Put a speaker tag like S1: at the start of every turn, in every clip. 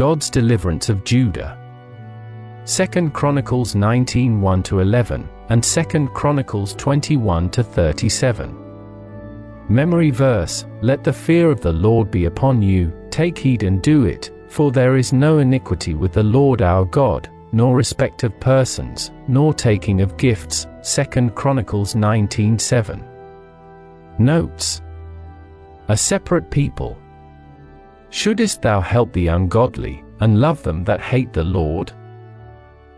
S1: God's deliverance of Judah. 2 Chronicles 19 1 11 and 2 Chronicles 21 37. Memory verse Let the fear of the Lord be upon you, take heed and do it, for there is no iniquity with the Lord our God, nor respect of persons, nor taking of gifts. 2 Chronicles 19 7. Notes A separate people. Shouldest thou help the ungodly, and love them that hate the Lord?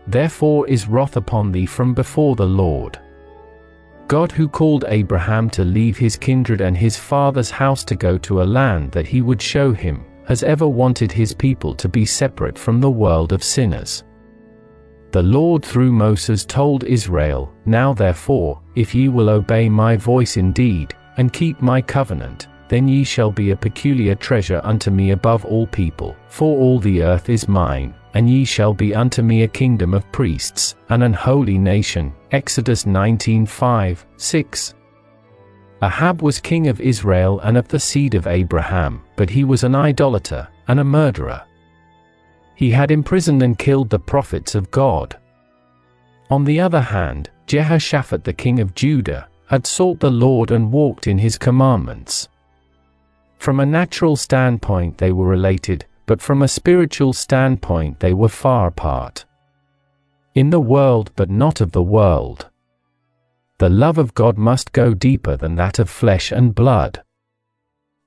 S1: Therefore is wrath upon thee from before the Lord. God who called Abraham to leave his kindred and his father's house to go to a land that he would show him, has ever wanted his people to be separate from the world of sinners. The Lord through Moses told Israel, Now therefore, if ye will obey my voice indeed, and keep my covenant, then ye shall be a peculiar treasure unto me above all people, for all the earth is mine, and ye shall be unto me a kingdom of priests, and an holy nation. Exodus 19 5, 6. Ahab was king of Israel and of the seed of Abraham, but he was an idolater, and a murderer. He had imprisoned and killed the prophets of God. On the other hand, Jehoshaphat the king of Judah, had sought the Lord and walked in his commandments. From a natural standpoint they were related, but from a spiritual standpoint they were far apart. In the world but not of the world. The love of God must go deeper than that of flesh and blood.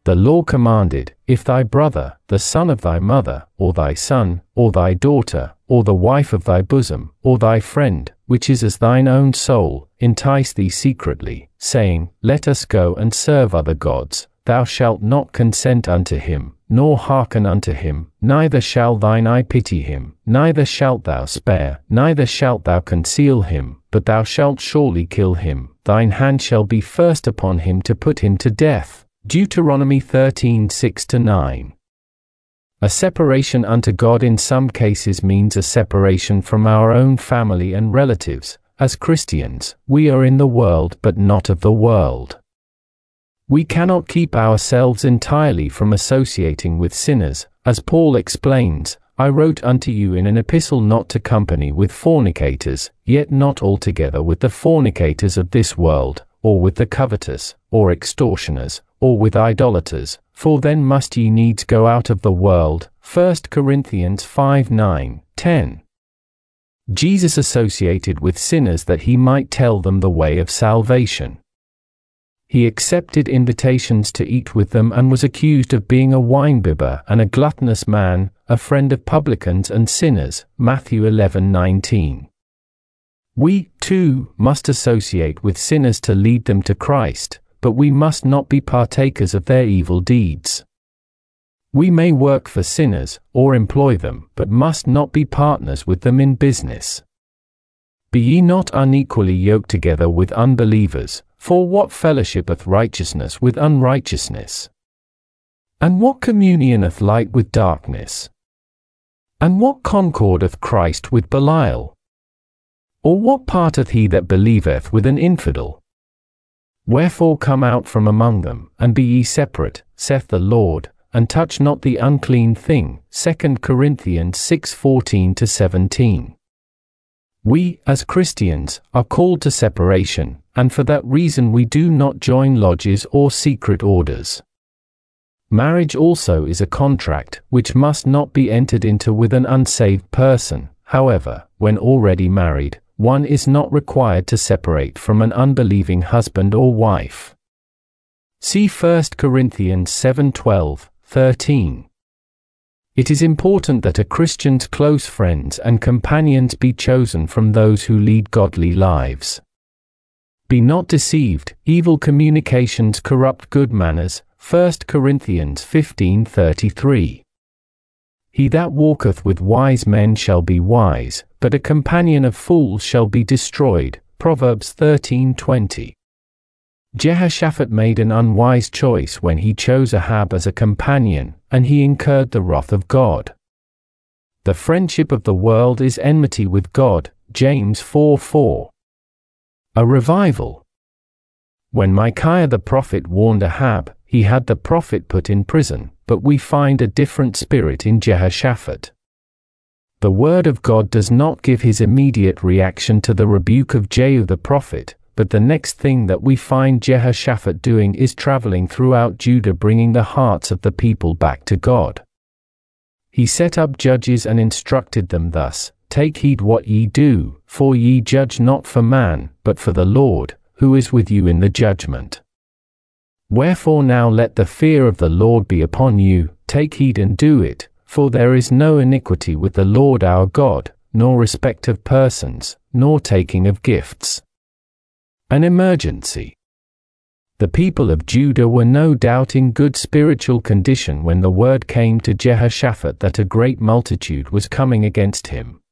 S1: The law commanded, If thy brother, the son of thy mother, or thy son, or thy daughter, or the wife of thy bosom, or thy friend, which is as thine own soul, entice thee secretly, saying, Let us go and serve other gods, thou shalt not consent unto him, nor hearken unto him, neither shall thine eye pity him, neither shalt thou spare, neither shalt thou conceal him, but thou shalt surely kill him, thine hand shall be first upon him to put him to death. Deuteronomy 13 6 9. A separation unto God in some cases means a separation from our own family and relatives. As Christians, we are in the world but not of the world. We cannot keep ourselves entirely from associating with sinners, as Paul explains, I wrote unto you in an epistle not to company with fornicators, yet not altogether with the fornicators of this world, or with the covetous, or extortioners, or with idolaters, for then must ye needs go out of the world. 1 Corinthians 5 9, 10. Jesus associated with sinners that he might tell them the way of salvation. He accepted invitations to eat with them and was accused of being a winebibber and a gluttonous man, a friend of publicans and sinners. Matthew 11:19. We, too, must associate with sinners to lead them to Christ, but we must not be partakers of their evil deeds. We may work for sinners, or employ them, but must not be partners with them in business. Be ye not unequally yoked together with unbelievers, for what fellowshipeth righteousness with unrighteousness? And what communioneth light with darkness? And what concordeth Christ with Belial? Or what parteth he that believeth with an infidel? Wherefore come out from among them, and be ye separate, saith the Lord, and touch not the unclean thing. 2 Corinthians 6 14 17. We, as Christians, are called to separation, and for that reason we do not join lodges or secret orders. Marriage also is a contract which must not be entered into with an unsaved person. However, when already married, one is not required to separate from an unbelieving husband or wife. See 1 Corinthians 7:12, 13. It is important that a Christian's close friends and companions be chosen from those who lead godly lives. Be not deceived, evil communications corrupt good manners. 1 Corinthians 15:33. He that walketh with wise men shall be wise, but a companion of fools shall be destroyed. Proverbs 13:20. Jehoshaphat made an unwise choice when he chose Ahab as a companion, and he incurred the wrath of God. The friendship of the world is enmity with God. James 4 4. A revival. When Micaiah the prophet warned Ahab, he had the prophet put in prison, but we find a different spirit in Jehoshaphat. The word of God does not give his immediate reaction to the rebuke of Jehu the prophet, but the next thing that we find Jehoshaphat doing is traveling throughout Judah bringing the hearts of the people back to God. He set up judges and instructed them thus Take heed what ye do, for ye judge not for man, but for the Lord, who is with you in the judgment. Wherefore now let the fear of the Lord be upon you, take heed and do it, for there is no iniquity with the Lord our God, nor respect of persons, nor taking of gifts. An emergency. The people of Judah were no doubt in good spiritual condition when the word came to Jehoshaphat that a great multitude was coming against him.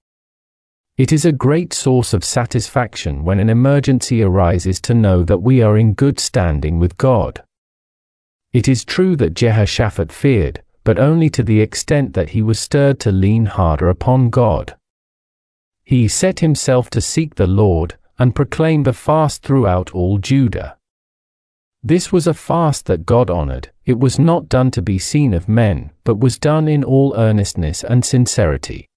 S1: It is a great source of satisfaction when an emergency arises to know that we are in good standing with God. It is true that Jehoshaphat feared, but only to the extent that he was stirred to lean harder upon God. He set himself to seek the Lord, and proclaimed a fast throughout all Judah. This was a fast that God honored. It was not done to be seen of men, but was done in all earnestness and sincerity.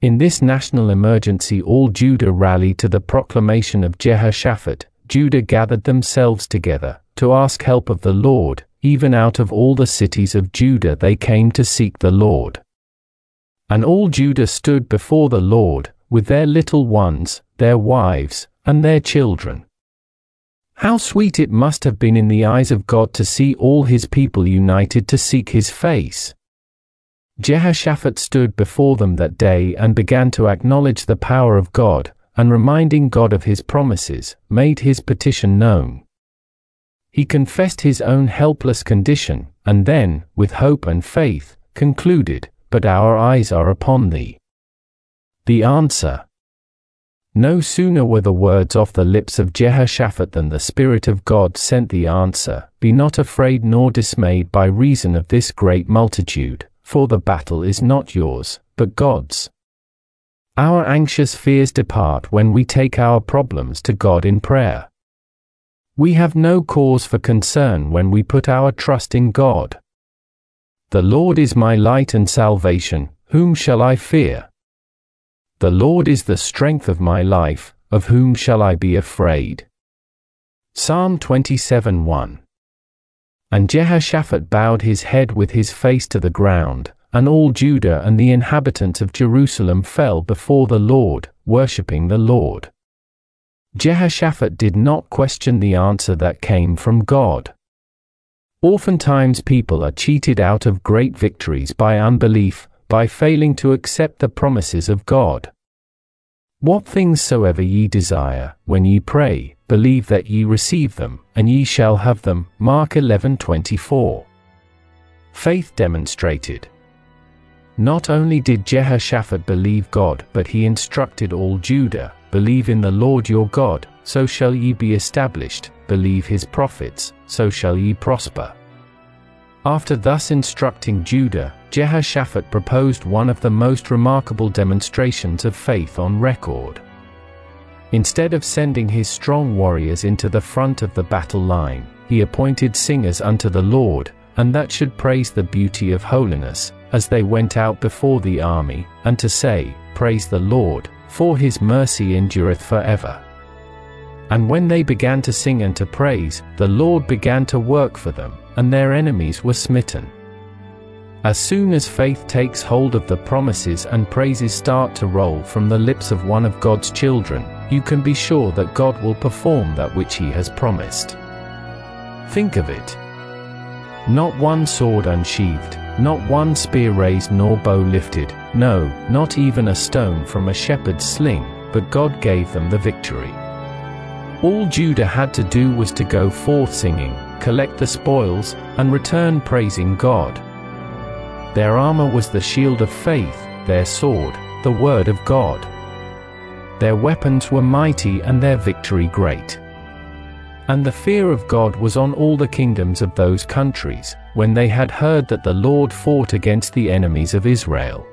S1: In this national emergency, all Judah rallied to the proclamation of Jehoshaphat. Judah gathered themselves together to ask help of the Lord, even out of all the cities of Judah they came to seek the Lord. And all Judah stood before the Lord, with their little ones, their wives, and their children. How sweet it must have been in the eyes of God to see all his people united to seek his face. Jehoshaphat stood before them that day and began to acknowledge the power of God, and reminding God of his promises, made his petition known. He confessed his own helpless condition, and then, with hope and faith, concluded, But our eyes are upon thee. The answer no sooner were the words off the lips of Jehoshaphat than the Spirit of God sent the answer Be not afraid nor dismayed by reason of this great multitude, for the battle is not yours, but God's. Our anxious fears depart when we take our problems to God in prayer. We have no cause for concern when we put our trust in God. The Lord is my light and salvation, whom shall I fear? The Lord is the strength of my life, of whom shall I be afraid? Psalm 27 1. And Jehoshaphat bowed his head with his face to the ground, and all Judah and the inhabitants of Jerusalem fell before the Lord, worshipping the Lord. Jehoshaphat did not question the answer that came from God. Oftentimes people are cheated out of great victories by unbelief, by failing to accept the promises of God. What things soever ye desire, when ye pray, believe that ye receive them, and ye shall have them. Mark 11:24. Faith demonstrated. Not only did Jehoshaphat believe God, but he instructed all Judah, believe in the Lord your God, so shall ye be established, believe his prophets, so shall ye prosper. After thus instructing Judah, Jehoshaphat proposed one of the most remarkable demonstrations of faith on record. Instead of sending his strong warriors into the front of the battle line, he appointed singers unto the Lord, and that should praise the beauty of holiness, as they went out before the army, and to say, Praise the Lord, for his mercy endureth for ever. And when they began to sing and to praise, the Lord began to work for them, and their enemies were smitten. As soon as faith takes hold of the promises and praises start to roll from the lips of one of God's children, you can be sure that God will perform that which He has promised. Think of it. Not one sword unsheathed, not one spear raised nor bow lifted, no, not even a stone from a shepherd's sling, but God gave them the victory. All Judah had to do was to go forth singing, collect the spoils, and return praising God. Their armor was the shield of faith, their sword, the word of God. Their weapons were mighty and their victory great. And the fear of God was on all the kingdoms of those countries, when they had heard that the Lord fought against the enemies of Israel.